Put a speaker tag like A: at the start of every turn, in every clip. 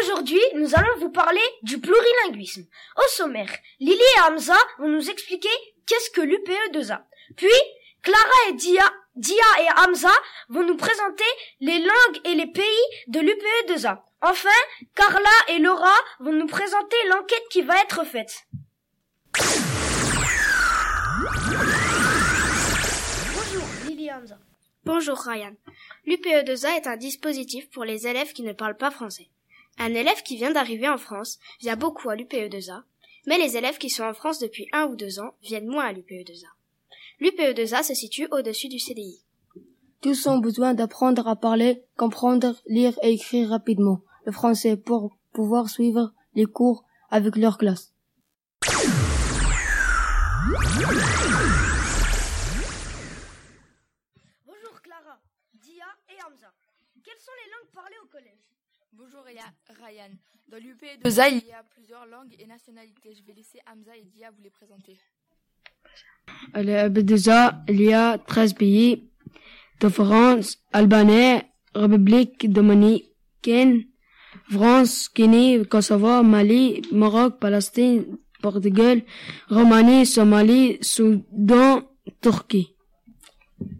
A: Aujourd'hui, nous allons vous parler du plurilinguisme. Au sommaire, Lily et Hamza vont nous expliquer qu'est-ce que l'UPE2A. Puis, Clara et Dia, Dia et Hamza vont nous présenter les langues et les pays de l'UPE2A. Enfin, Carla et Laura vont nous présenter l'enquête qui va être faite. Bonjour, Lily et Hamza.
B: Bonjour Ryan. L'UPE2A est un dispositif pour les élèves qui ne parlent pas français. Un élève qui vient d'arriver en France vient beaucoup à l'UPE2A, mais les élèves qui sont en France depuis un ou deux ans viennent moins à l'UPE2A. L'UPE2A se situe au-dessus du CDI.
C: Tous ont besoin d'apprendre à parler, comprendre, lire et écrire rapidement le français pour pouvoir suivre les cours avec leur classe.
A: Bonjour Clara, Dia et Hamza. Quelles sont les langues parlées au collège?
D: Bonjour Ryan. Dans l'UP2A, il y a plusieurs langues et nationalités. Je vais laisser Hamza et Dia vous les présenter.
C: À l'UP2A, il y a 13 pays de France, Albanais, République dominicaine, France, Guinée, Kosovo, Mali, Maroc, Palestine, Portugal, Roumanie, Somalie, Soudan, Turquie.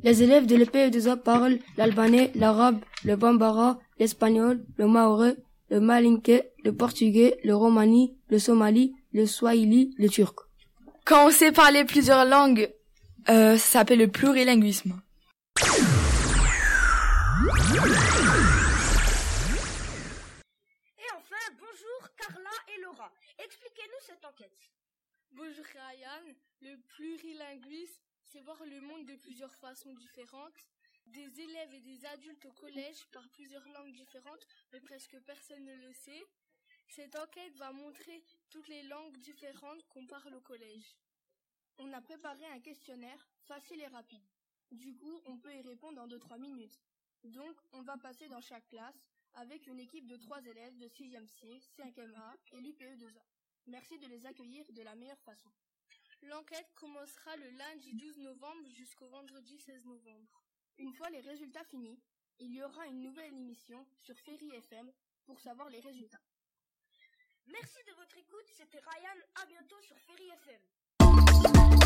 C: Les élèves de l'EPE2A parlent l'albanais, l'arabe, le bambara, l'espagnol, le maoré, le malinké, le portugais, le romani, le somali, le swahili, le turc.
D: Quand on sait parler plusieurs langues, euh, ça s'appelle le plurilinguisme.
A: Et enfin, bonjour Carla et Laura. Expliquez-nous cette enquête.
E: Bonjour Ryan. Le plurilinguisme, c'est voir le monde de plusieurs façons différentes. Des élèves et des adultes au collège parlent plusieurs langues différentes, mais presque personne ne le sait. Cette enquête va montrer toutes les langues différentes qu'on parle au collège. On a préparé un questionnaire facile et rapide. Du coup, on peut y répondre en 2-3 minutes. Donc, on va passer dans chaque classe avec une équipe de trois élèves de 6e C, 5e A et l'UPE2A. Merci de les accueillir de la meilleure façon. L'enquête commencera le lundi 12 novembre jusqu'au vendredi 16 novembre. Une fois les résultats finis, il y aura une nouvelle émission sur Ferry FM pour savoir les résultats.
A: Merci de votre écoute, c'était Ryan, à bientôt sur Ferry FM.